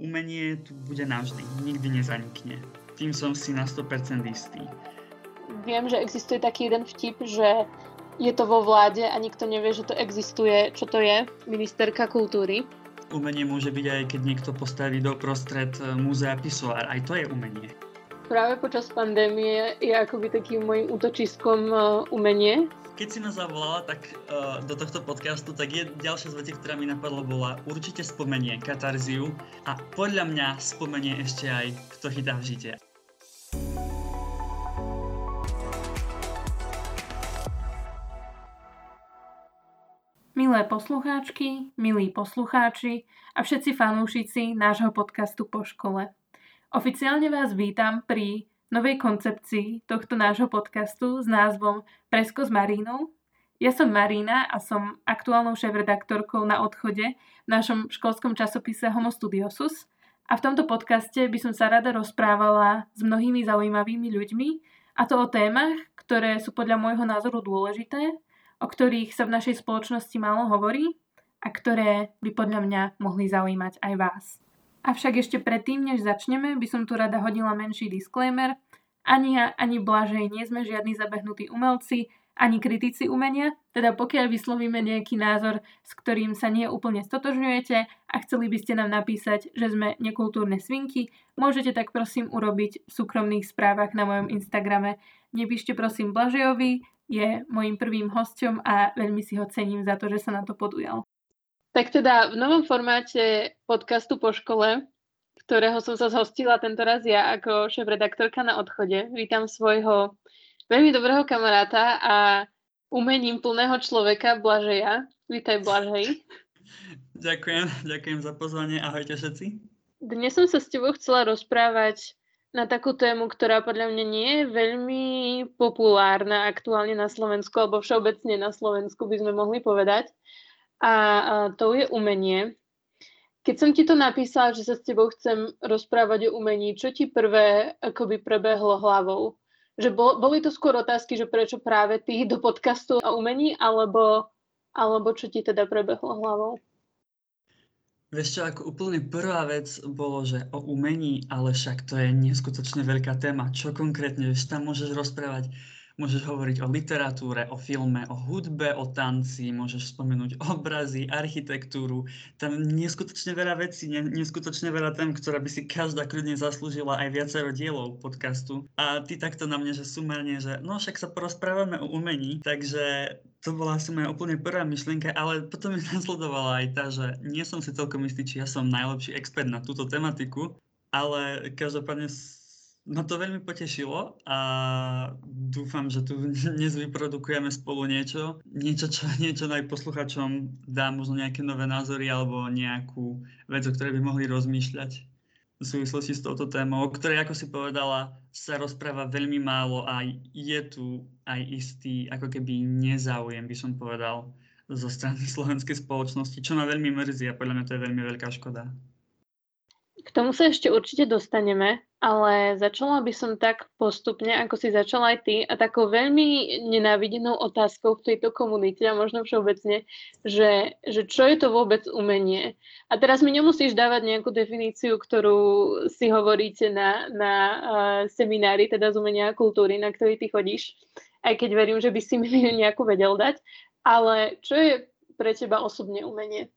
umenie tu bude navždy, nikdy nezanikne. Tým som si na 100% istý. Viem, že existuje taký jeden vtip, že je to vo vláde a nikto nevie, že to existuje. Čo to je? Ministerka kultúry. Umenie môže byť aj keď niekto postaví do prostred e, múzea Pisoár. Aj to je umenie. Práve počas pandémie je akoby takým môjim útočiskom e, umenie, keď si ma zavolala tak, uh, do tohto podcastu, tak je ďalšia z vecí, ktorá mi napadla, bola určite spomenie katarziu a podľa mňa spomenie ešte aj kto chytá v žite. Milé poslucháčky, milí poslucháči a všetci fanúšici nášho podcastu po škole. Oficiálne vás vítam pri novej koncepcii tohto nášho podcastu s názvom Presko s Marínou. Ja som Marína a som aktuálnou šéf-redaktorkou na odchode v našom školskom časopise Homo Studiosus a v tomto podcaste by som sa rada rozprávala s mnohými zaujímavými ľuďmi a to o témach, ktoré sú podľa môjho názoru dôležité, o ktorých sa v našej spoločnosti málo hovorí a ktoré by podľa mňa mohli zaujímať aj vás. Avšak ešte predtým, než začneme, by som tu rada hodila menší disclaimer. Ani ja, ani Blažej nie sme žiadni zabehnutí umelci, ani kritici umenia, teda pokiaľ vyslovíme nejaký názor, s ktorým sa nie úplne stotožňujete a chceli by ste nám napísať, že sme nekultúrne svinky, môžete tak prosím urobiť v súkromných správach na mojom Instagrame. Nepíšte prosím Blažejovi, je mojim prvým hosťom a veľmi si ho cením za to, že sa na to podujal. Tak teda v novom formáte podcastu po škole, ktorého som sa zhostila tento raz ja ako šéf-redaktorka na odchode, vítam svojho veľmi dobrého kamaráta a umením plného človeka Blažeja. Vítaj Blažej. Ďakujem, ďakujem za pozvanie. Ahojte všetci. Dnes som sa s tebou chcela rozprávať na takú tému, ktorá podľa mňa nie je veľmi populárna aktuálne na Slovensku, alebo všeobecne na Slovensku by sme mohli povedať a, a to je umenie. Keď som ti to napísala, že sa s tebou chcem rozprávať o umení, čo ti prvé akoby prebehlo hlavou? Že bol, boli to skôr otázky, že prečo práve ty do podcastu o umení, alebo, alebo čo ti teda prebehlo hlavou? Vieš čo, ako úplne prvá vec bolo, že o umení, ale však to je neskutočne veľká téma. Čo konkrétne, vieš, tam môžeš rozprávať Môžeš hovoriť o literatúre, o filme, o hudbe, o tanci, môžeš spomenúť obrazy, architektúru. Tam neskutočne veľa vecí, neskutočne veľa tém, ktorá by si každá kľudne zaslúžila aj viacero dielov podcastu. A ty takto na mne, že sumárne, že no však sa porozprávame o umení, takže to bola asi moja úplne prvá myšlienka, ale potom mi nasledovala aj tá, že nie som si celkom istý, či ja som najlepší expert na túto tematiku, ale každopádne No to veľmi potešilo a dúfam, že tu dnes vyprodukujeme spolu niečo, niečo, čo niečo aj posluchačom dá možno nejaké nové názory alebo nejakú vec, o ktorej by mohli rozmýšľať v súvislosti s touto témou, o ktorej, ako si povedala, sa rozpráva veľmi málo a je tu aj istý, ako keby nezáujem, by som povedal, zo strany slovenskej spoločnosti, čo ma veľmi mrzí a podľa mňa to je veľmi veľká škoda. K tomu sa ešte určite dostaneme, ale začala by som tak postupne, ako si začala aj ty, a takou veľmi nenávidenou otázkou v tejto komunite a možno všeobecne, že, že čo je to vôbec umenie. A teraz mi nemusíš dávať nejakú definíciu, ktorú si hovoríte na, na uh, seminári, teda z umenia a kultúry, na ktorý ty chodíš, aj keď verím, že by si mi nejakú vedel dať, ale čo je pre teba osobne umenie?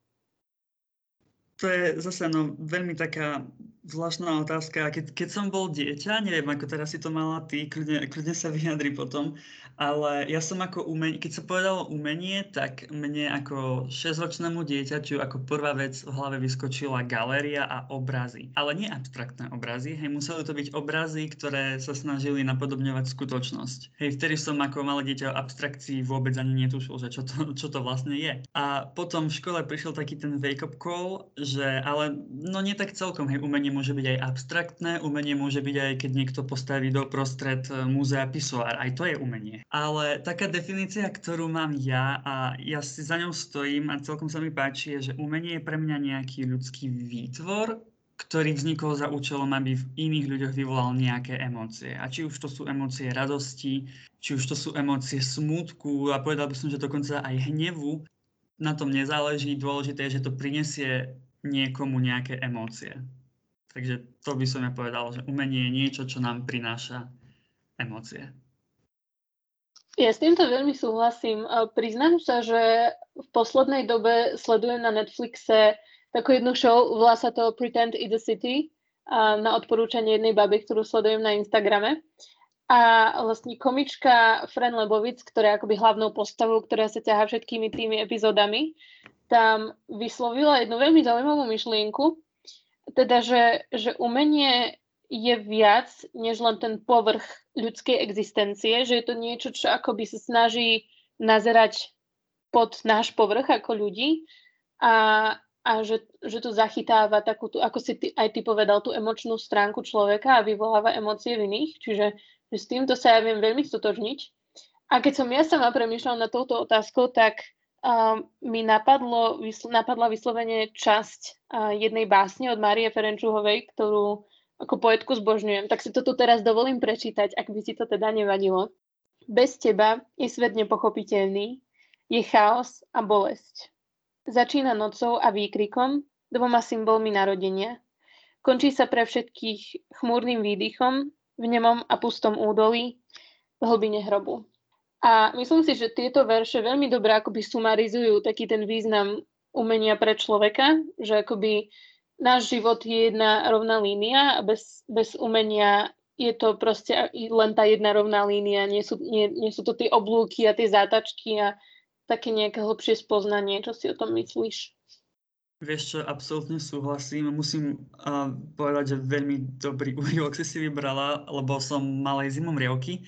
To je zase no, veľmi taká zvláštna otázka. Keď, keď som bol dieťa, neviem, ako teraz si to mala ty, kľudne, kľudne sa vyjadri potom, ale ja som ako umenie, keď sa povedalo umenie, tak mne ako 6-ročnému dieťaťu ako prvá vec v hlave vyskočila galéria a obrazy. Ale nie abstraktné obrazy, hej, museli to byť obrazy, ktoré sa snažili napodobňovať skutočnosť. Hej, vtedy som ako malé dieťa o abstrakcii vôbec ani netušil, že čo to, čo to vlastne je. A potom v škole prišiel taký ten wake-up call, že ale no nie tak celkom, hej, umenie môže byť aj abstraktné, umenie môže byť aj keď niekto postaví do prostred e, múzea pisoár, aj to je umenie. Ale taká definícia, ktorú mám ja a ja si za ňou stojím a celkom sa mi páči, je, že umenie je pre mňa nejaký ľudský výtvor, ktorý vznikol za účelom, aby v iných ľuďoch vyvolal nejaké emócie. A či už to sú emócie radosti, či už to sú emócie smútku a povedal by som, že dokonca aj hnevu, na tom nezáleží. Dôležité je, že to prinesie niekomu nejaké emócie. Takže to by som ja povedal, že umenie je niečo, čo nám prináša emócie. Ja s týmto veľmi súhlasím. Priznám sa, že v poslednej dobe sledujem na Netflixe takú jednu show, volá sa to Pretend It's a City, na odporúčanie jednej baby, ktorú sledujem na Instagrame. A vlastne komička Fren Lebovic, ktorá je akoby hlavnou postavou, ktorá sa ťaha všetkými tými epizódami, tam vyslovila jednu veľmi zaujímavú myšlienku, teda, že, že umenie je viac než len ten povrch ľudskej existencie, že je to niečo, čo akoby sa snaží nazerať pod náš povrch ako ľudí a, a že, že to zachytáva takú, tú, ako si ty, aj ty povedal, tú emočnú stránku človeka a vyvoláva emócie v iných, čiže že s týmto sa ja viem veľmi stotožniť. A keď som ja sama premýšľala na touto otázkou, tak mi napadlo, napadla vyslovene časť jednej básne od Márie Ferenčuhovej, ktorú ako poetku zbožňujem, tak si to tu teraz dovolím prečítať, ak by ti to teda nevadilo. Bez teba je svet nepochopiteľný, je chaos a bolesť. Začína nocou a výkrikom, dvoma symbolmi narodenia. Končí sa pre všetkých chmúrnym výdychom, v nemom a pustom údolí, v hlbine hrobu. A myslím si, že tieto verše veľmi dobre akoby sumarizujú taký ten význam umenia pre človeka, že akoby náš život je jedna rovná línia a bez, bez umenia je to proste len tá jedna rovná línia, nie sú, nie, nie sú to tie oblúky a tie zátačky a také nejaké hlbšie spoznanie. Čo si o tom myslíš? Vieš čo, absolútne súhlasím. Musím uh, povedať, že veľmi dobrý úryvok si si vybrala, lebo som mal aj zimom riavky.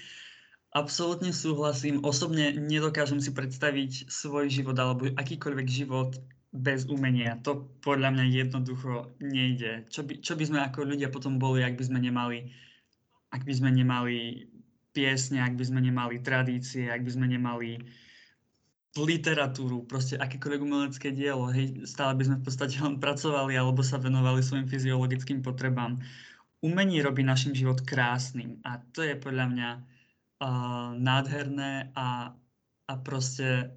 Absolútne súhlasím. Osobne nedokážem si predstaviť svoj život alebo akýkoľvek život bez umenia. To podľa mňa jednoducho nejde. Čo by, čo by sme ako ľudia potom boli, ak by sme nemali, ak by sme nemali piesne, ak by sme nemali tradície, ak by sme nemali literatúru, proste akékoľvek umelecké dielo. Hej, stále by sme v podstate len pracovali alebo sa venovali svojim fyziologickým potrebám. Umenie robí našim život krásnym a to je podľa mňa uh, nádherné a, a proste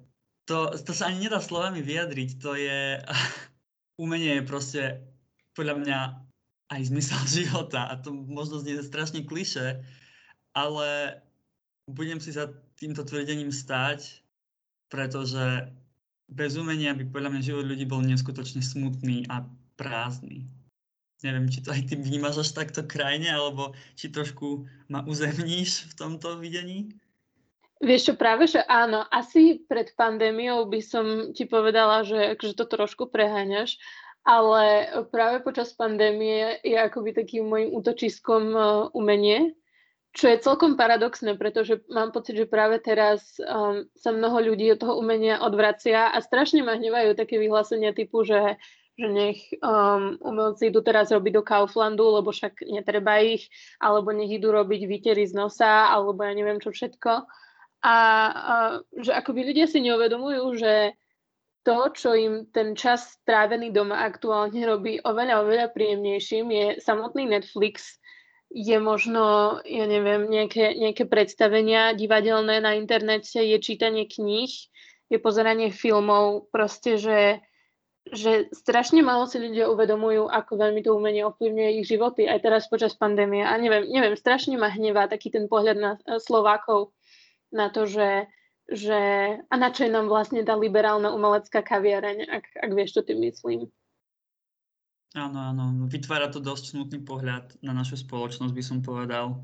to, to sa ani nedá slovami vyjadriť. To je... Umenie je proste podľa mňa aj zmysel života. A to možno znie strašne kliše, ale budem si za týmto tvrdením stať, pretože bez umenia by podľa mňa život ľudí bol neskutočne smutný a prázdny. Neviem, či to aj ty vnímaš až takto krajne, alebo či trošku ma uzemníš v tomto videní? Vieš čo, práve, že áno, asi pred pandémiou by som ti povedala, že, že to trošku preháňaš, ale práve počas pandémie je akoby takým môjim útočiskom uh, umenie, čo je celkom paradoxné, pretože mám pocit, že práve teraz um, sa mnoho ľudí od toho umenia odvracia a strašne ma hnevajú také vyhlásenia typu, že, že nech um, umelci idú teraz robiť do Kauflandu, lebo však netreba ich, alebo nech idú robiť výtery z nosa, alebo ja neviem čo všetko. A, a že akoby ľudia si neuvedomujú, že to, čo im ten čas strávený doma aktuálne robí oveľa, oveľa príjemnejším, je samotný Netflix, je možno, ja neviem, nejaké, nejaké predstavenia divadelné na internete, je čítanie kníh, je pozeranie filmov, proste, že, že strašne málo si ľudia uvedomujú, ako veľmi to umenie ovplyvňuje ich životy, aj teraz počas pandémie. A neviem, neviem, strašne ma hnevá taký ten pohľad na Slovákov, na to, že, že a na čo je nám vlastne tá liberálna umelecká kaviareň, ak, ak vieš, čo tým myslím. Áno, áno, vytvára to dosť smutný pohľad na našu spoločnosť, by som povedal,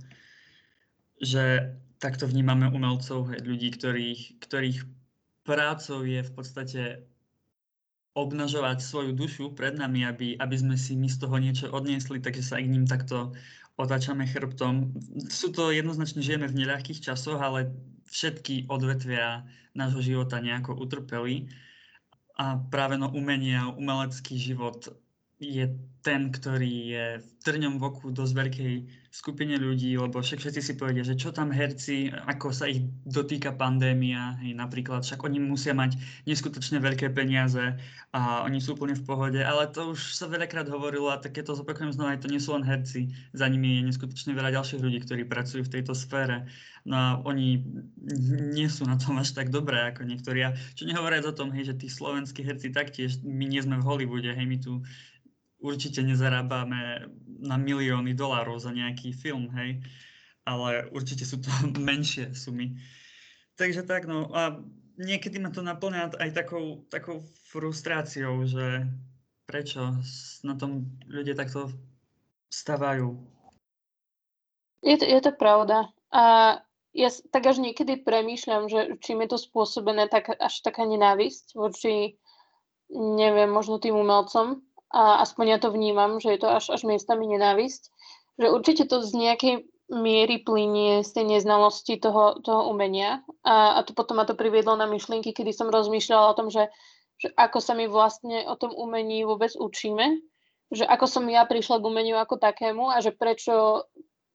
že takto vnímame umelcov, hej, ľudí, ktorých, ktorých prácou je v podstate obnažovať svoju dušu pred nami, aby, aby sme si my z toho niečo odniesli, takže sa k ním takto otáčame chrbtom. Sú to jednoznačne, žijeme v neľahkých časoch, ale všetky odvetvia nášho života nejako utrpeli. A práve no umenie a umelecký život je ten, ktorý je v trňom v oku dosť veľkej skupine ľudí, lebo však všetci si povedia, že čo tam herci, ako sa ich dotýka pandémia, hej, napríklad, však oni musia mať neskutočne veľké peniaze a oni sú úplne v pohode, ale to už sa veľakrát hovorilo a také to zopakujem znova, to nie sú len herci, za nimi je neskutočne veľa ďalších ľudí, ktorí pracujú v tejto sfére. No a oni nie sú na tom až tak dobré ako niektorí. A čo nehovoriac o tom, hej, že tí slovenskí herci taktiež, my nie sme v Hollywoode, hej, my tu určite nezarábame na milióny dolárov za nejaký film, hej. Ale určite sú to menšie sumy. Takže tak, no a niekedy ma to naplňa aj takou, takou frustráciou, že prečo na tom ľudia takto stavajú. Je to, je to pravda. A ja tak až niekedy premýšľam, že čím je to spôsobené tak, až taká nenávisť voči, neviem, možno tým umelcom. A aspoň ja to vnímam, že je to až, až miestami nenávisť. Že určite to z nejakej miery plinie z tej neznalosti toho, toho umenia. A, a to potom ma to priviedlo na myšlienky, kedy som rozmýšľala o tom, že, že ako sa my vlastne o tom umení vôbec učíme. Že ako som ja prišla k umeniu ako takému a že prečo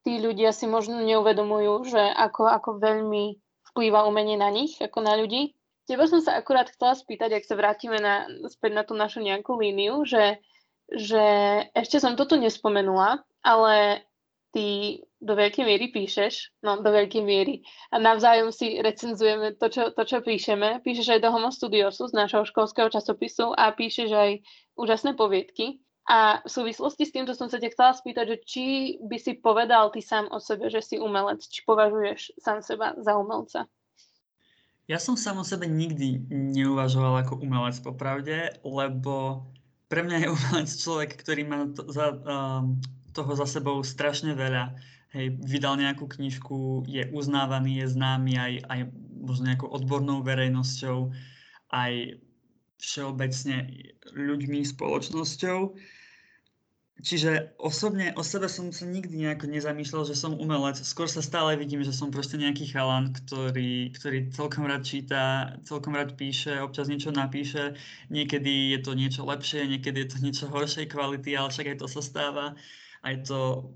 tí ľudia si možno neuvedomujú, že ako, ako veľmi vplýva umenie na nich, ako na ľudí. Teba som sa akurát chcela spýtať, ak sa vrátime na, späť na tú našu nejakú líniu, že, že ešte som to tu nespomenula, ale ty do veľkej miery píšeš, no do veľkej miery a navzájom si recenzujeme to, čo, to, čo píšeme. Píšeš aj do Homo Studiosu z našho školského časopisu a píšeš aj úžasné poviedky. A v súvislosti s týmto som sa ťa chcela spýtať, že či by si povedal ty sám o sebe, že si umelec, či považuješ sám seba za umelca? Ja som sám o sebe nikdy neuvažoval ako umelec popravde, lebo pre mňa je umelec človek, ktorý má to, za, um, toho za sebou strašne veľa. Hej, vydal nejakú knižku, je uznávaný, je známy aj, aj možno nejakou odbornou verejnosťou, aj všeobecne ľuďmi, spoločnosťou. Čiže osobne o sebe som sa nikdy nejako nezamýšľal, že som umelec. Skôr sa stále vidím, že som proste nejaký chalan, ktorý, ktorý celkom rád číta, celkom rád píše, občas niečo napíše. Niekedy je to niečo lepšie, niekedy je to niečo horšej kvality, ale však aj to sa stáva. Aj to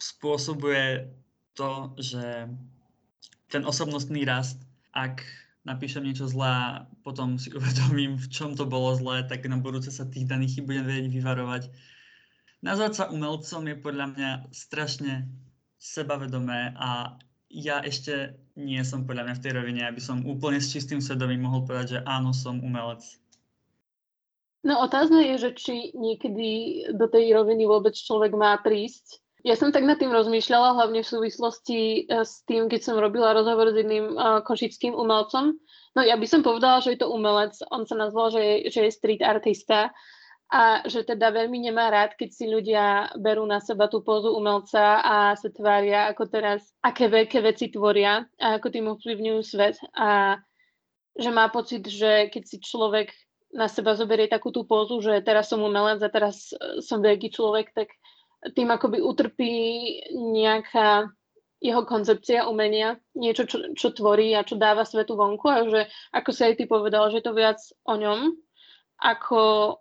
spôsobuje to, že ten osobnostný rast, ak napíšem niečo zlé potom si uvedomím, v čom to bolo zlé, tak na budúce sa tých daných chyb budem vedieť vyvarovať. Nazvať sa umelcom je podľa mňa strašne sebavedomé a ja ešte nie som podľa mňa v tej rovine, aby som úplne s čistým svedomím mohol povedať, že áno, som umelec. No otázne je, že či niekedy do tej roviny vôbec človek má prísť ja som tak nad tým rozmýšľala, hlavne v súvislosti e, s tým, keď som robila rozhovor s jedným uh, košickým umelcom. No ja by som povedala, že je to umelec. On sa nazval, že je, že je street artista a že teda veľmi nemá rád, keď si ľudia berú na seba tú pózu umelca a sa tvária ako teraz, aké veľké veci tvoria a ako tým ovplyvňujú svet. A že má pocit, že keď si človek na seba zoberie takú tú pózu, že teraz som umelec a teraz e, som veľký človek, tak tým akoby utrpí nejaká jeho koncepcia umenia, niečo, čo, čo tvorí a čo dáva svetu vonku a že, ako si aj ty povedal, že je to viac o ňom, ako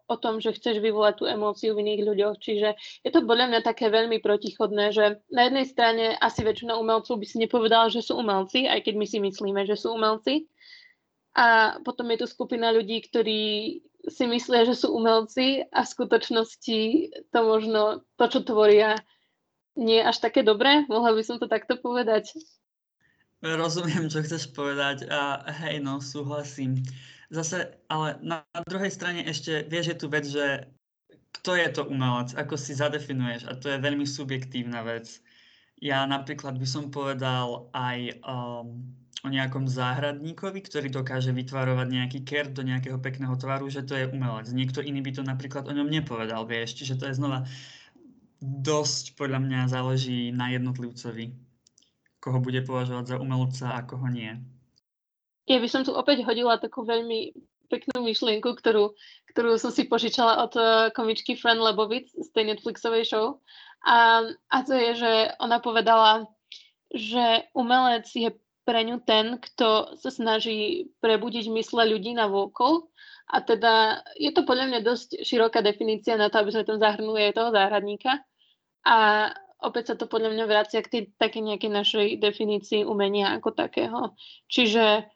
o tom, že chceš vyvolať tú emóciu v iných ľuďoch. Čiže je to podľa mňa také veľmi protichodné, že na jednej strane asi väčšina umelcov by si nepovedala, že sú umelci, aj keď my si myslíme, že sú umelci. A potom je tu skupina ľudí, ktorí si myslia, že sú umelci a v skutočnosti to možno, to, čo tvoria, nie je až také dobré? Mohla by som to takto povedať? Rozumiem, čo chceš povedať a hej, no, súhlasím. Zase, ale na, druhej strane ešte, vieš, je tu vec, že kto je to umelec, ako si zadefinuješ a to je veľmi subjektívna vec. Ja napríklad by som povedal aj um, o nejakom záhradníkovi, ktorý dokáže vytvarovať nejaký kert do nejakého pekného tvaru, že to je umelec. Niekto iný by to napríklad o ňom nepovedal, vieš. Čiže to je znova dosť podľa mňa záleží na jednotlivcovi, koho bude považovať za umelca a koho nie. Ja by som tu opäť hodila takú veľmi peknú myšlienku, ktorú, ktorú som si požičala od eh, komičky Fran Lebovic z tej Netflixovej show. A, a to je, že ona povedala, že umelec je pre ňu ten, kto sa snaží prebudiť mysle ľudí na vôkol. A teda je to podľa mňa dosť široká definícia na to, aby sme tam zahrnuli aj toho záhradníka. A opäť sa to podľa mňa vracia k tej také nejakej našej definícii umenia ako takého. Čiže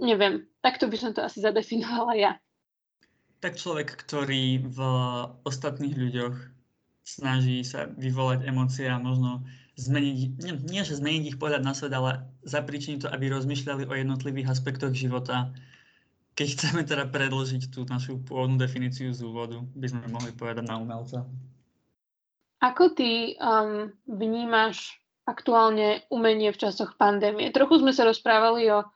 neviem, takto by som to asi zadefinovala ja. Tak človek, ktorý v ostatných ľuďoch snaží sa vyvolať emócie a možno zmeniť, nie, nie že zmeniť ich pohľad na svet, ale zapričiniť to, aby rozmýšľali o jednotlivých aspektoch života. Keď chceme teda predložiť tú našu pôvodnú definíciu z úvodu, by sme mohli povedať na umelca. Ako ty um, vnímaš aktuálne umenie v časoch pandémie? Trochu sme sa rozprávali o,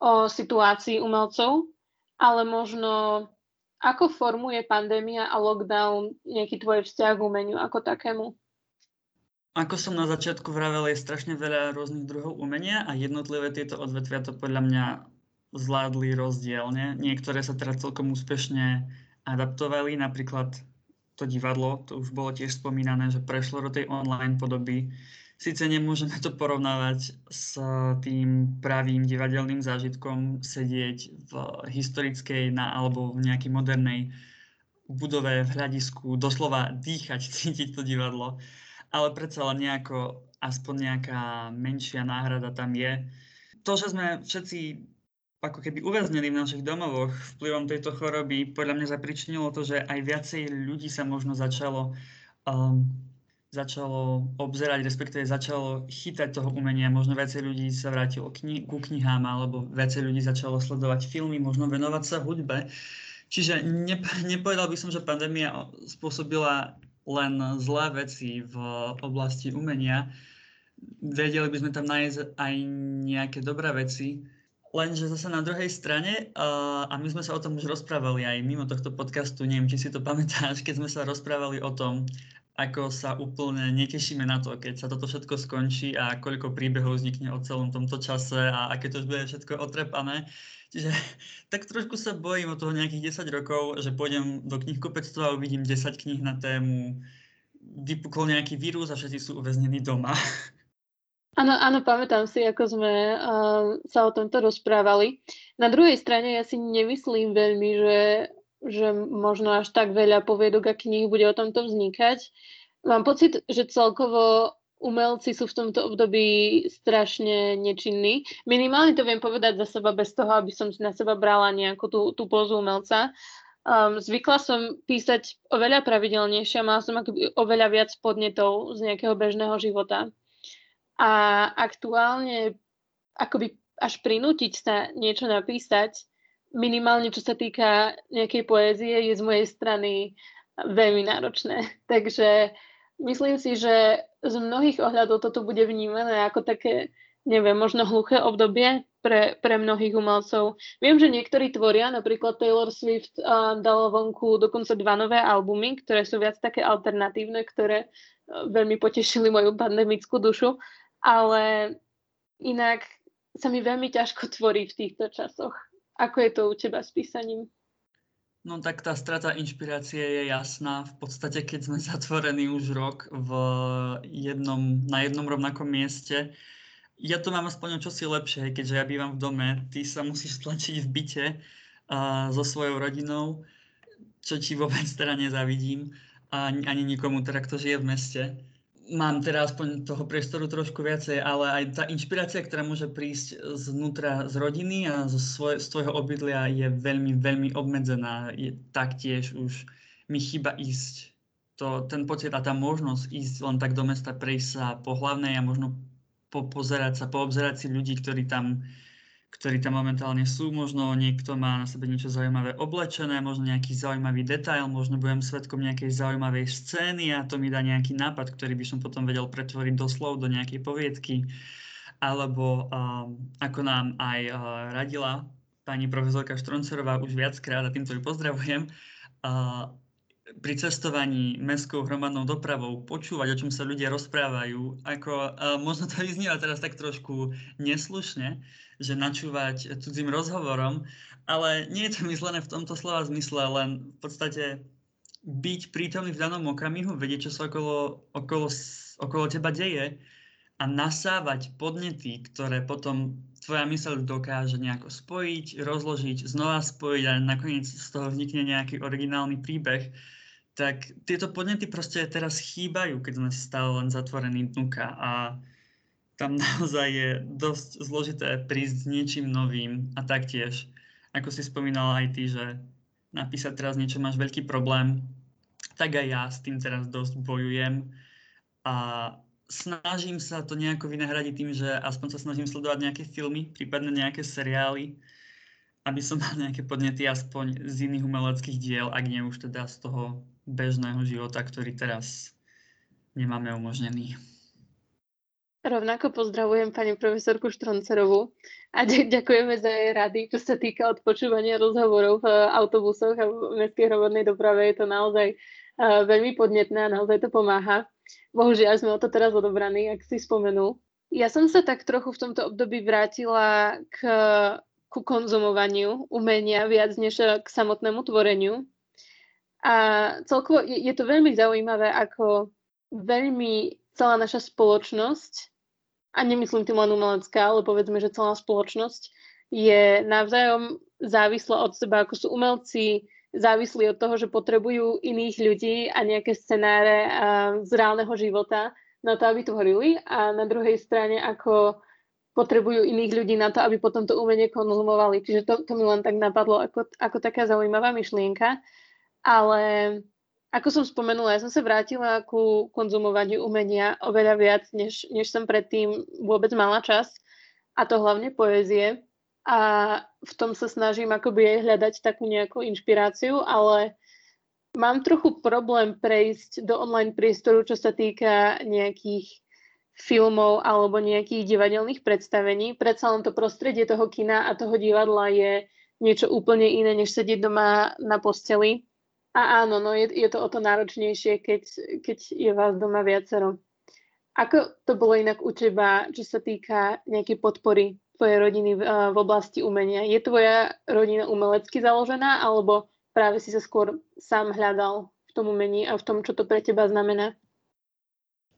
o situácii umelcov, ale možno ako formuje pandémia a lockdown nejaký tvoj vzťah k umeniu ako takému? Ako som na začiatku vravel, je strašne veľa rôznych druhov umenia a jednotlivé tieto odvetvia to podľa mňa zvládli rozdielne. Niektoré sa teda celkom úspešne adaptovali, napríklad to divadlo, to už bolo tiež spomínané, že prešlo do tej online podoby. Sice nemôžeme to porovnávať s tým pravým divadelným zážitkom sedieť v historickej na, alebo v nejakej modernej budove v hľadisku, doslova dýchať, cítiť to divadlo, ale predsa len nejako, aspoň nejaká menšia náhrada tam je. To, že sme všetci ako keby uväznili v našich domovoch vplyvom tejto choroby, podľa mňa zapričinilo to, že aj viacej ľudí sa možno začalo, um, začalo obzerať, respektíve začalo chytať toho umenia. Možno viacej ľudí sa vrátilo kni- ku knihám, alebo viacej ľudí začalo sledovať filmy, možno venovať sa hudbe. Čiže nep- nepovedal by som, že pandémia spôsobila len zlé veci v oblasti umenia. Vedeli by sme tam nájsť aj nejaké dobré veci, Lenže zase na druhej strane, uh, a my sme sa o tom už rozprávali aj mimo tohto podcastu, neviem, či si to pamätáš, keď sme sa rozprávali o tom, ako sa úplne netešíme na to, keď sa toto všetko skončí a koľko príbehov vznikne o celom tomto čase a aké to bude všetko otrepané. Čiže tak trošku sa bojím o toho nejakých 10 rokov, že pôjdem do knihkupectva a uvidím 10 kníh na tému vypukol nejaký vírus a všetci sú uväznení doma. Áno, áno, pamätám si, ako sme uh, sa o tomto rozprávali. Na druhej strane ja si nemyslím veľmi, že, že možno až tak veľa poviedok a kníh bude o tomto vznikať. Mám pocit, že celkovo umelci sú v tomto období strašne nečinní. Minimálne to viem povedať za seba bez toho, aby som si na seba brala nejakú tú, tú pozu umelca. Um, zvykla som písať oveľa pravidelnejšie, mala som akoby oveľa viac podnetov z nejakého bežného života. A aktuálne akoby až prinútiť sa niečo napísať, minimálne čo sa týka nejakej poézie, je z mojej strany veľmi náročné. Takže myslím si, že z mnohých ohľadov toto bude vnímané ako také, neviem, možno hluché obdobie pre, pre mnohých umelcov. Viem, že niektorí tvoria, napríklad Taylor Swift uh, dala vonku dokonca dva nové albumy, ktoré sú viac také alternatívne, ktoré uh, veľmi potešili moju pandemickú dušu ale inak sa mi veľmi ťažko tvorí v týchto časoch. Ako je to u teba s písaním? No tak tá strata inšpirácie je jasná. V podstate, keď sme zatvorení už rok v jednom, na jednom rovnakom mieste, ja to mám aspoň čosi lepšie, keďže ja bývam v dome, ty sa musíš tlačiť v byte uh, so svojou rodinou, čo ti vôbec teda nezavidím, ani, ani nikomu teda, kto žije v meste mám teda aspoň toho priestoru trošku viacej, ale aj tá inšpirácia, ktorá môže prísť znútra z rodiny a zo svoj, z tvojho obydlia je veľmi, veľmi obmedzená. Je, taktiež už mi chýba ísť to, ten pocit a tá možnosť ísť len tak do mesta, prejsť sa po hlavnej a možno po, pozerať sa, poobzerať si ľudí, ktorí tam ktorí tam momentálne sú. Možno niekto má na sebe niečo zaujímavé oblečené, možno nejaký zaujímavý detail, možno budem svetkom nejakej zaujímavej scény a to mi dá nejaký nápad, ktorý by som potom vedel pretvoriť do slov, do nejakej poviedky. Alebo um, ako nám aj uh, radila pani profesorka Štroncerová už viackrát, a týmto ju pozdravujem, uh, pri cestovaní mestskou hromadnou dopravou počúvať, o čom sa ľudia rozprávajú, ako možno to vyznieva teraz tak trošku neslušne, že načúvať cudzím rozhovorom, ale nie je to myslené v tomto slova zmysle, len v podstate byť prítomný v danom okamihu, vedieť, čo sa okolo, okolo, okolo teba deje a nasávať podnety, ktoré potom tvoja myseľ dokáže nejako spojiť, rozložiť, znova spojiť a nakoniec z toho vznikne nejaký originálny príbeh, tak tieto podnety proste teraz chýbajú, keď sme stále len zatvorení dnuka a tam naozaj je dosť zložité prísť s niečím novým a taktiež, ako si spomínala aj ty, že napísať teraz niečo máš veľký problém, tak aj ja s tým teraz dosť bojujem a snažím sa to nejako vynahradiť tým, že aspoň sa snažím sledovať nejaké filmy, prípadne nejaké seriály, aby som mal nejaké podnety aspoň z iných umeleckých diel, ak nie už teda z toho bežného života, ktorý teraz nemáme umožnený. Rovnako pozdravujem pani profesorku Štroncerovú a ďakujeme za jej rady, čo sa týka odpočúvania rozhovorov v autobusoch a v mestskej hromadnej doprave. Je to naozaj uh, veľmi podnetné a naozaj to pomáha. Bohužiaľ sme o to teraz odobraní, ak si spomenul. Ja som sa tak trochu v tomto období vrátila k, ku konzumovaniu umenia viac než k samotnému tvoreniu. A celkovo je, je to veľmi zaujímavé, ako veľmi celá naša spoločnosť a nemyslím tým len umelecká, ale povedzme, že celá spoločnosť je navzájom závislá od seba, ako sú umelci závislí od toho, že potrebujú iných ľudí a nejaké scenáre z reálneho života na to, aby tvorili a na druhej strane ako potrebujú iných ľudí na to, aby potom to umenie konzumovali. Čiže to, to mi len tak napadlo ako, ako taká zaujímavá myšlienka. Ale ako som spomenula, ja som sa vrátila ku konzumovaniu umenia oveľa viac, než, než som predtým vôbec mala čas. A to hlavne poézie. A v tom sa snažím akoby aj hľadať takú nejakú inšpiráciu, ale mám trochu problém prejsť do online priestoru, čo sa týka nejakých filmov alebo nejakých divadelných predstavení. Predsa len to prostredie toho kina a toho divadla je niečo úplne iné, než sedieť doma na posteli a áno, no je, je to o to náročnejšie, keď, keď je vás doma viacero. Ako to bolo inak u teba, čo sa týka nejakej podpory tvojej rodiny v, eh, v oblasti umenia? Je tvoja rodina umelecky založená, alebo práve si sa skôr sám hľadal v tom umení a v tom, čo to pre teba znamená?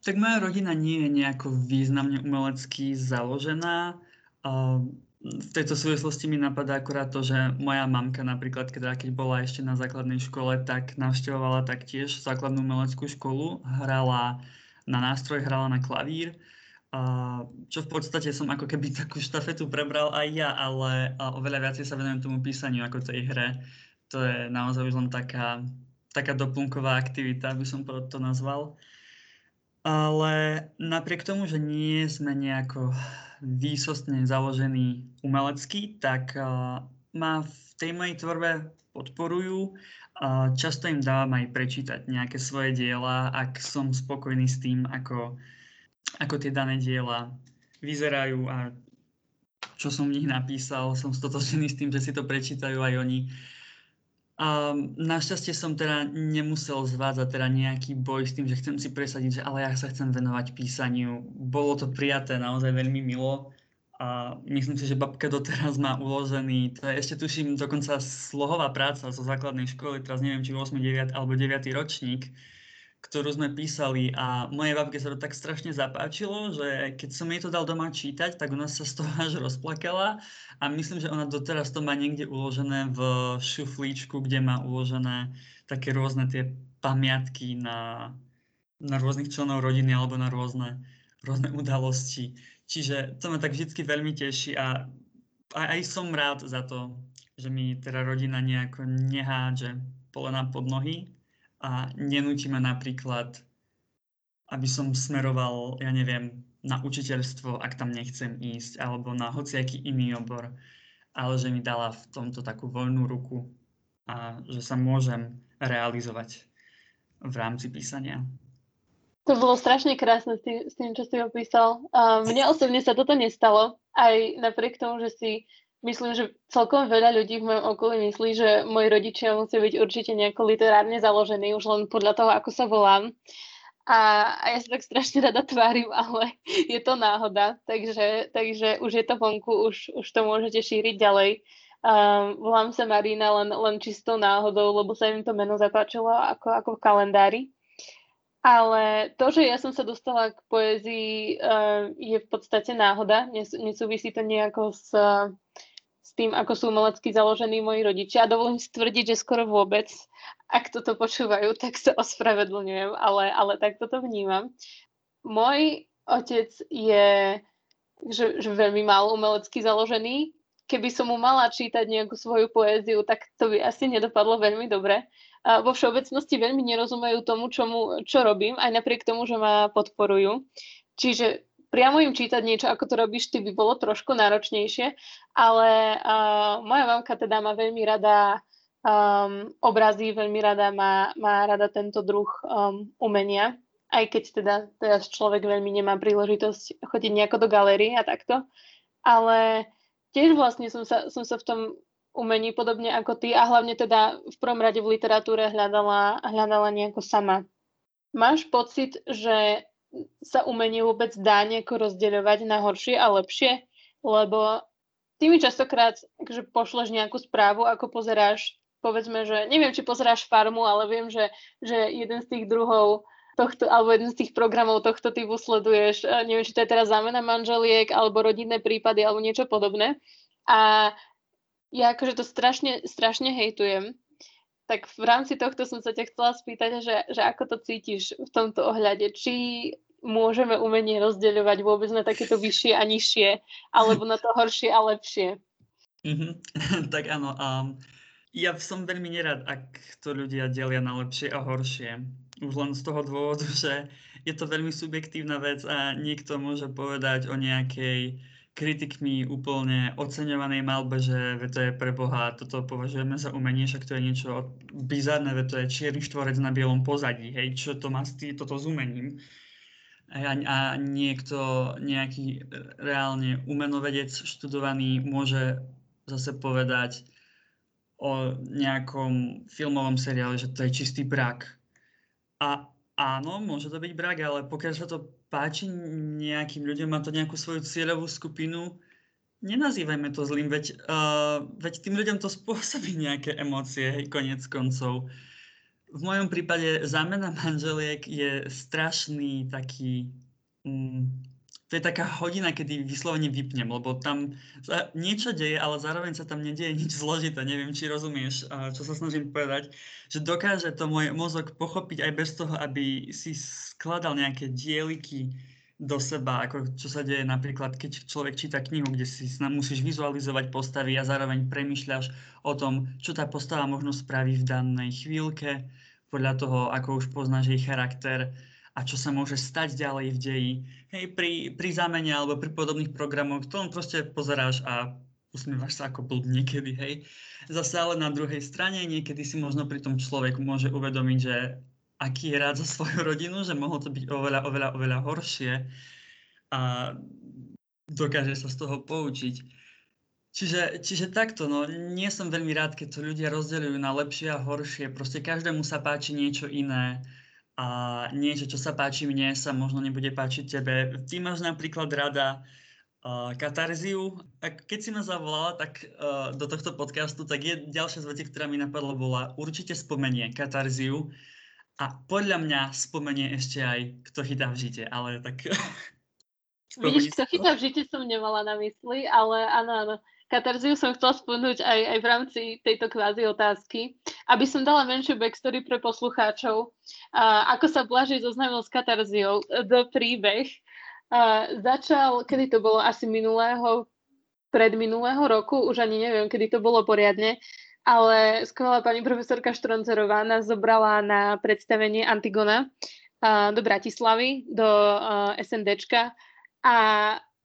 Tak moja rodina nie je nejako významne umelecky založená. Uh, v tejto súvislosti mi napadá akurát to, že moja mamka napríklad, keď, keď bola ešte na základnej škole, tak navštevovala taktiež základnú umeleckú školu, hrala na nástroj, hrala na klavír, čo v podstate som ako keby takú štafetu prebral aj ja, ale oveľa viacej sa venujem tomu písaniu ako tej hre. To je naozaj už len taká, taká doplnková aktivita, by som to nazval. Ale napriek tomu, že nie sme nejako výsostne založený umelecký, tak ma v tej mojej tvorbe podporujú. Často im dávam aj prečítať nejaké svoje diela, ak som spokojný s tým, ako, ako tie dané diela vyzerajú a čo som v nich napísal. Som stotočený s tým, že si to prečítajú aj oni. Našťastie som teda nemusel zvádzať teda nejaký boj s tým, že chcem si presadiť, že ale ja sa chcem venovať písaniu. Bolo to prijaté naozaj veľmi milo a myslím si, že babka doteraz má uložený, to je ešte tuším dokonca slohová práca zo základnej školy, teraz neviem, či 8, 9 alebo 9 ročník, ktorú sme písali a mojej babke sa to tak strašne zapáčilo, že keď som jej to dal doma čítať, tak ona sa z toho až rozplakala a myslím, že ona doteraz to má niekde uložené v šuflíčku, kde má uložené také rôzne tie pamiatky na, na rôznych členov rodiny alebo na rôzne, rôzne udalosti. Čiže to ma tak vždy veľmi teší a aj, aj som rád za to, že mi teda rodina nejako nehádže polena pod nohy, a nenúti ma napríklad, aby som smeroval, ja neviem, na učiteľstvo, ak tam nechcem ísť, alebo na hociaký iný obor, ale že mi dala v tomto takú voľnú ruku a že sa môžem realizovať v rámci písania. To bolo strašne krásne s tým, s tým čo si opísal. Uh, mne osobne sa toto nestalo, aj napriek tomu, že si myslím, že celkom veľa ľudí v mojom okolí myslí, že moji rodičia musia byť určite nejako literárne založení, už len podľa toho, ako sa volám. A, a ja sa tak strašne rada tvárim, ale je to náhoda, takže, takže už je to vonku, už, už to môžete šíriť ďalej. Um, volám sa Marina len, len čistou náhodou, lebo sa im to meno zapáčilo ako, ako v kalendári. Ale to, že ja som sa dostala k poézii, uh, je v podstate náhoda. Nes, nesúvisí to nejako s, s tým, ako sú umelecky založení moji rodičia. A dovolím si tvrdiť, že skoro vôbec. Ak toto počúvajú, tak sa ospravedlňujem, ale, ale tak toto vnímam. Môj otec je že, že veľmi málo umelecky založený. Keby som mu mala čítať nejakú svoju poéziu, tak to by asi nedopadlo veľmi dobre. Vo všeobecnosti veľmi nerozumejú tomu, čomu, čo robím, aj napriek tomu, že ma podporujú. Čiže priamo im čítať niečo, ako to robíš ty, by bolo trošku náročnejšie, ale uh, moja mamka teda má veľmi rada um, obrazy, veľmi rada má, má rada tento druh um, umenia aj keď teda teraz človek veľmi nemá príležitosť chodiť nejako do galérie a takto. Ale tiež vlastne som sa, som sa v tom umení podobne ako ty a hlavne teda v prvom rade v literatúre hľadala, hľadala nejako sama. Máš pocit, že sa umenie vôbec dá nejako rozdeľovať na horšie a lepšie? Lebo ty mi častokrát akože pošleš nejakú správu, ako pozeráš, povedzme, že neviem, či pozeráš farmu, ale viem, že, že jeden z tých druhov tohto, alebo jeden z tých programov tohto typu sleduješ, neviem, či to je teraz zámena manželiek, alebo rodinné prípady, alebo niečo podobné. A ja akože to strašne, strašne hejtujem. Tak v rámci tohto som sa ťa chcela spýtať, že, že ako to cítiš v tomto ohľade. Či môžeme umenie rozdeľovať vôbec na takéto vyššie a nižšie, alebo na to horšie a lepšie. Mm-hmm. tak áno, um, ja som veľmi nerad, ak to ľudia delia na lepšie a horšie. Už len z toho dôvodu, že je to veľmi subjektívna vec a niekto môže povedať o nejakej kritikmi úplne oceňovanej malbe, že to je pre Boha, toto považujeme za umenie, však to je niečo bizarné, to je čierny štvorec na bielom pozadí, hej, čo to má s tý, toto s umením a, a niekto, nejaký reálne umenovedec študovaný môže zase povedať o nejakom filmovom seriále, že to je čistý brak. A áno, môže to byť brak, ale pokiaľ sa to páči nejakým ľuďom, má to nejakú svoju cieľovú skupinu, nenazývajme to zlým, veď, uh, veď tým ľuďom to spôsobí nejaké emócie, hej, konec koncov. V mojom prípade zámena manželiek je strašný taký... Mm, to je taká hodina, kedy vyslovene vypnem, lebo tam sa niečo deje, ale zároveň sa tam nedieje nič zložité. Neviem, či rozumieš, čo sa snažím povedať. Že dokáže to môj mozog pochopiť aj bez toho, aby si skladal nejaké dieliky do seba, ako čo sa deje napríklad, keď človek číta knihu, kde si musíš vizualizovať postavy a zároveň premyšľaš o tom, čo tá postava možno spraví v danej chvíľke podľa toho, ako už poznáš jej charakter a čo sa môže stať ďalej v deji. Hej, pri, pri zámene alebo pri podobných programoch, to len proste pozeráš a usmievaš sa ako blb niekedy, hej. Zase ale na druhej strane niekedy si možno pri tom človek môže uvedomiť, že aký je rád za svoju rodinu, že mohlo to byť oveľa, oveľa, oveľa horšie a dokáže sa z toho poučiť. Čiže, čiže takto, no, nie som veľmi rád, keď to ľudia rozdeľujú na lepšie a horšie. Proste každému sa páči niečo iné a niečo, čo sa páči mne, sa možno nebude páčiť tebe. Ty máš napríklad rada uh, katarziu. A keď si ma zavolala tak, uh, do tohto podcastu, tak je ďalšia z vecí, ktorá mi napadla, bola určite spomenie katarziu. A podľa mňa spomenie ešte aj, kto chytá v žite, ale tak... Vidíš, kto chytá v žite som nemala na mysli, ale áno, áno. Katarziu som chcela spomenúť aj, aj v rámci tejto kvázi otázky, aby som dala menšiu backstory pre poslucháčov. A ako sa Blažej zoznámil s Katarziou, do príbeh. A začal, kedy to bolo asi minulého, predminulého roku, už ani neviem, kedy to bolo poriadne, ale skvelá pani profesorka Štroncerová nás zobrala na predstavenie Antigona do Bratislavy, do SNDčka a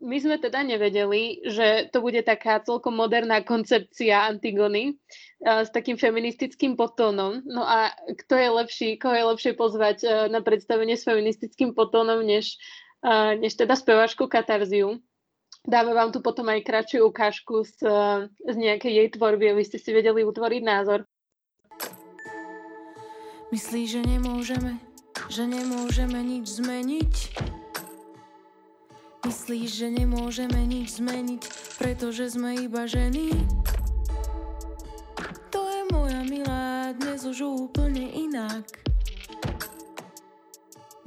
my sme teda nevedeli, že to bude taká celkom moderná koncepcia Antigony uh, s takým feministickým potónom. No a kto je lepší, koho je lepšie pozvať uh, na predstavenie s feministickým potónom, než, uh, než teda speváčku Katarziu. Dáme vám tu potom aj kratšiu ukážku z, z nejakej jej tvorby, aby ste si vedeli utvoriť názor. Myslíš, že nemôžeme, že nemôžeme nič zmeniť? Myslíš, že nemôžeme nič zmeniť, pretože sme iba ženy? To je moja milá, dnes už úplne inak.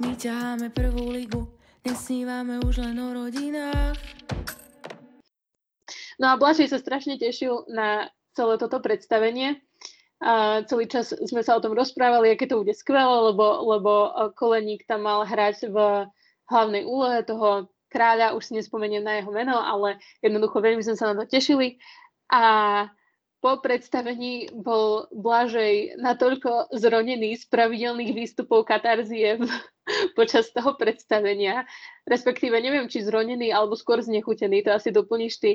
My ťaháme prvú ligu, nesnívame už len o rodinách. No a Blažej sa strašne tešil na celé toto predstavenie. A celý čas sme sa o tom rozprávali, aké to bude skvelé, lebo, lebo Koleník tam mal hrať v hlavnej úlohe toho kráľa, už si nespomeniem na jeho meno, ale jednoducho veľmi sme sa na to tešili. A po predstavení bol Blažej natoľko zronený z pravidelných výstupov katarzie počas toho predstavenia, respektíve neviem, či zronený alebo skôr znechutený, to asi doplníš ty,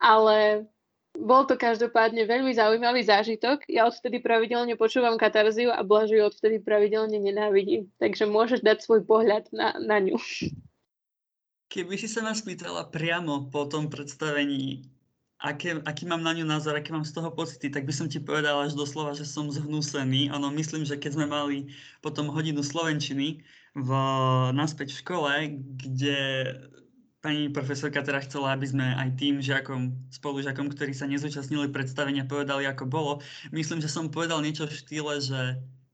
ale bol to každopádne veľmi zaujímavý zážitok. Ja odvtedy pravidelne počúvam katarziu a Blažiu odvtedy pravidelne nenávidím. Takže môžeš dať svoj pohľad na, na ňu. Keby si sa ma spýtala priamo po tom predstavení, aké, aký mám na ňu názor, aké mám z toho pocity, tak by som ti povedala až doslova, že som zhnúsený. Ono, myslím, že keď sme mali potom hodinu Slovenčiny v, naspäť v škole, kde pani profesorka teda chcela, aby sme aj tým žiakom, spolužiakom, ktorí sa nezúčastnili predstavenia, povedali, ako bolo. Myslím, že som povedal niečo v štýle, že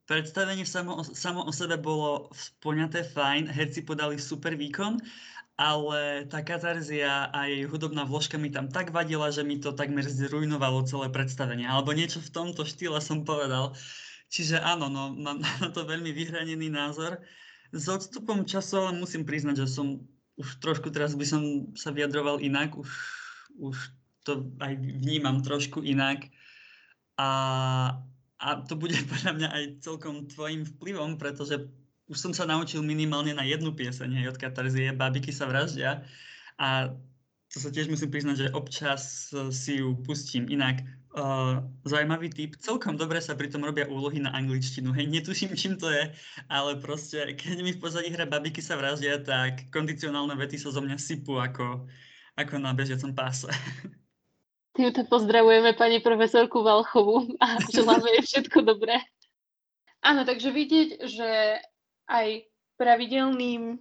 predstavenie samo, samo o sebe bolo poňaté fajn, herci podali super výkon, ale tá katarzia a jej hudobná vložka mi tam tak vadila, že mi to takmer zrujnovalo celé predstavenie. Alebo niečo v tomto štýle som povedal. Čiže áno, no, mám na to veľmi vyhranený názor. S odstupom času ale musím priznať, že som už trošku teraz by som sa vyjadroval inak, už, už to aj vnímam trošku inak. A, a to bude podľa mňa aj celkom tvojim vplyvom, pretože už som sa naučil minimálne na jednu pieseň hej, od Katarzie, Babiky sa vraždia. A to sa tiež musím priznať, že občas si ju pustím. Inak Uh, zaujímavý typ. Celkom dobre sa pritom robia úlohy na angličtinu. Hej, netuším, čím to je, ale proste, keď mi v pozadí hra babiky sa vraždia, tak kondicionálne vety sa zo mňa sypú ako, ako na bežiacom páse. Týmto pozdravujeme pani profesorku Valchovu a želáme jej všetko dobré. Áno, takže vidieť, že aj pravidelným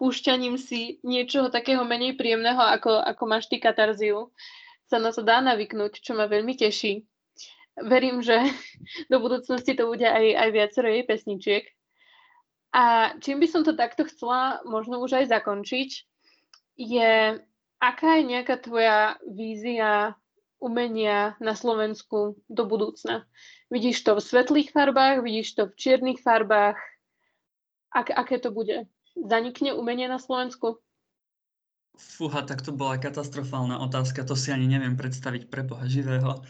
púšťaním si niečoho takého menej príjemného, ako, ako máš ty katarziu, sa na to dá navyknúť, čo ma veľmi teší. Verím, že do budúcnosti to bude aj, aj viacero jej pesničiek. A čím by som to takto chcela možno už aj zakončiť, je, aká je nejaká tvoja vízia umenia na Slovensku do budúcna? Vidíš to v svetlých farbách, vidíš to v čiernych farbách? Ak, aké to bude? Zanikne umenie na Slovensku? Fúha, tak to bola katastrofálna otázka, to si ani neviem predstaviť pre Boha živého.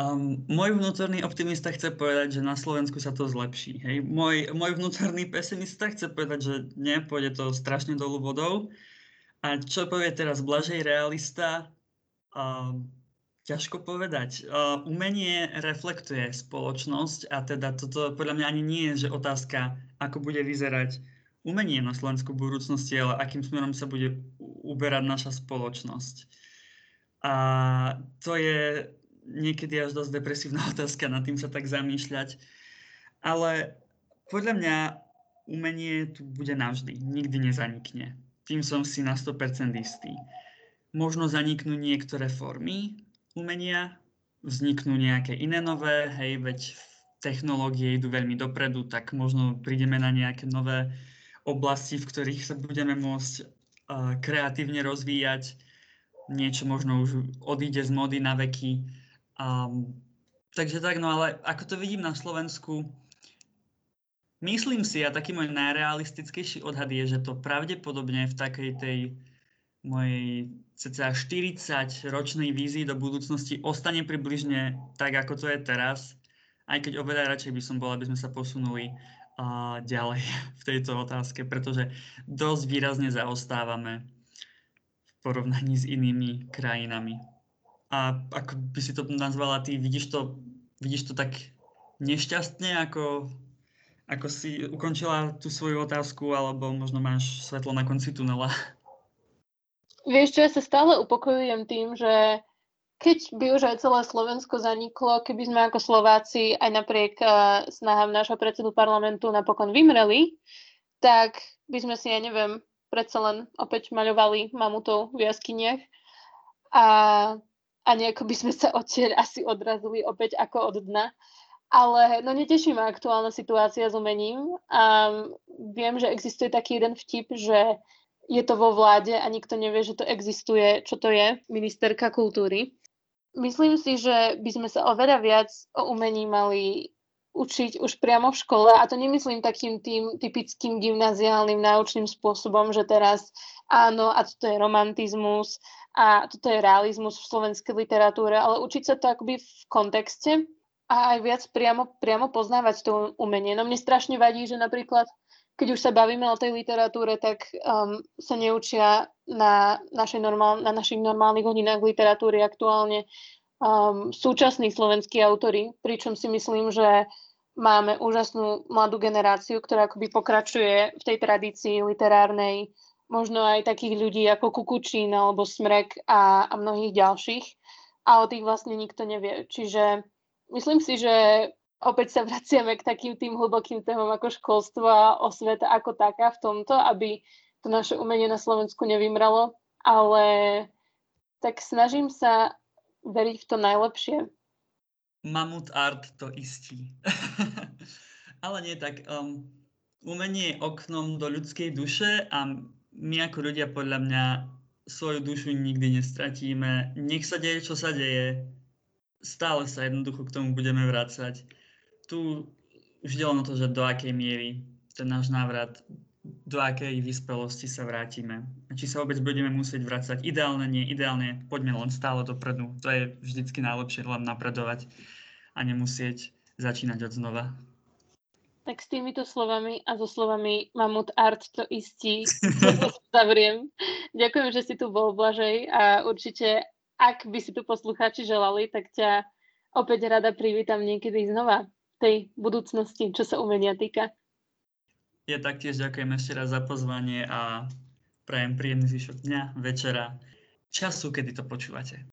Um, môj vnútorný optimista chce povedať, že na Slovensku sa to zlepší. Hej? Môj, môj vnútorný pesimista chce povedať, že nie, pôjde to strašne dolu vodou. A čo povie teraz Blažej realista? Um, ťažko povedať. Umenie reflektuje spoločnosť a teda toto podľa mňa ani nie je že otázka, ako bude vyzerať umenie na Slovensku v budúcnosti, ale akým smerom sa bude uberať naša spoločnosť. A to je niekedy až dosť depresívna otázka, nad tým sa tak zamýšľať. Ale podľa mňa umenie tu bude navždy, nikdy nezanikne. Tým som si na 100% istý. Možno zaniknú niektoré formy umenia, vzniknú nejaké iné nové, hej, veď technológie idú veľmi dopredu, tak možno prídeme na nejaké nové oblasti, v ktorých sa budeme môcť uh, kreatívne rozvíjať. Niečo možno už odíde z mody na veky. Um, takže tak, no ale ako to vidím na Slovensku, myslím si, a taký môj najrealistickejší odhad je, že to pravdepodobne v takej tej mojej cca 40 ročnej vízii do budúcnosti ostane približne tak, ako to je teraz. Aj keď oveľa radšej by som bol, aby sme sa posunuli a ďalej v tejto otázke, pretože dosť výrazne zaostávame v porovnaní s inými krajinami. A ako by si to nazvala ty, vidíš to, vidíš to tak nešťastne, ako, ako si ukončila tú svoju otázku, alebo možno máš svetlo na konci tunela? Vieš čo, ja sa stále upokojujem tým, že keď by už aj celé Slovensko zaniklo, keby sme ako Slováci aj napriek uh, snahám nášho predsedu parlamentu napokon vymreli, tak by sme si, ja neviem, predsa len opäť maľovali mamutov v jaskyniach a, a nejako by sme sa odtiaľ asi odrazili opäť ako od dna. Ale no neteší ma aktuálna situácia s umením a viem, že existuje taký jeden vtip, že je to vo vláde a nikto nevie, že to existuje, čo to je, ministerka kultúry. Myslím si, že by sme sa oveľa viac o umení mali učiť už priamo v škole a to nemyslím takým tým typickým gymnaziálnym náučným spôsobom, že teraz áno a toto je romantizmus a toto je realizmus v slovenskej literatúre, ale učiť sa to akoby v kontexte a aj viac priamo, priamo poznávať to umenie. No mne strašne vadí, že napríklad keď už sa bavíme o tej literatúre, tak um, sa neučia na, našej normál, na našich normálnych hodinách literatúry aktuálne um, súčasní slovenskí autory, pričom si myslím, že máme úžasnú mladú generáciu, ktorá akoby pokračuje v tej tradícii literárnej, možno aj takých ľudí ako Kukučín alebo Smrek a, a mnohých ďalších. A o tých vlastne nikto nevie. Čiže myslím si, že opäť sa vraciame k takým tým hlbokým témam ako školstvo a osveta ako taká v tomto, aby to naše umenie na Slovensku nevymralo, ale tak snažím sa veriť v to najlepšie. Mamut art to istí. Ale nie tak. Um, umenie je oknom do ľudskej duše a my ako ľudia podľa mňa svoju dušu nikdy nestratíme. Nech sa deje, čo sa deje. Stále sa jednoducho k tomu budeme vrácať. Tu už ide len o to, že do akej miery ten náš návrat do akej vyspelosti sa vrátime. A či sa vôbec budeme musieť vrácať. Ideálne nie, ideálne poďme len stále dopredu. To je vždycky najlepšie len napredovať a nemusieť začínať od znova. Tak s týmito slovami a so slovami Mamut Art to istí zavriem. Ďakujem, že si tu bol, Blažej, a určite, ak by si tu poslucháči želali, tak ťa opäť rada privítam niekedy znova tej budúcnosti, čo sa umenia týka. Ja taktiež ďakujem ešte raz za pozvanie a prajem príjemný zvyšok dňa, večera, času, kedy to počúvate.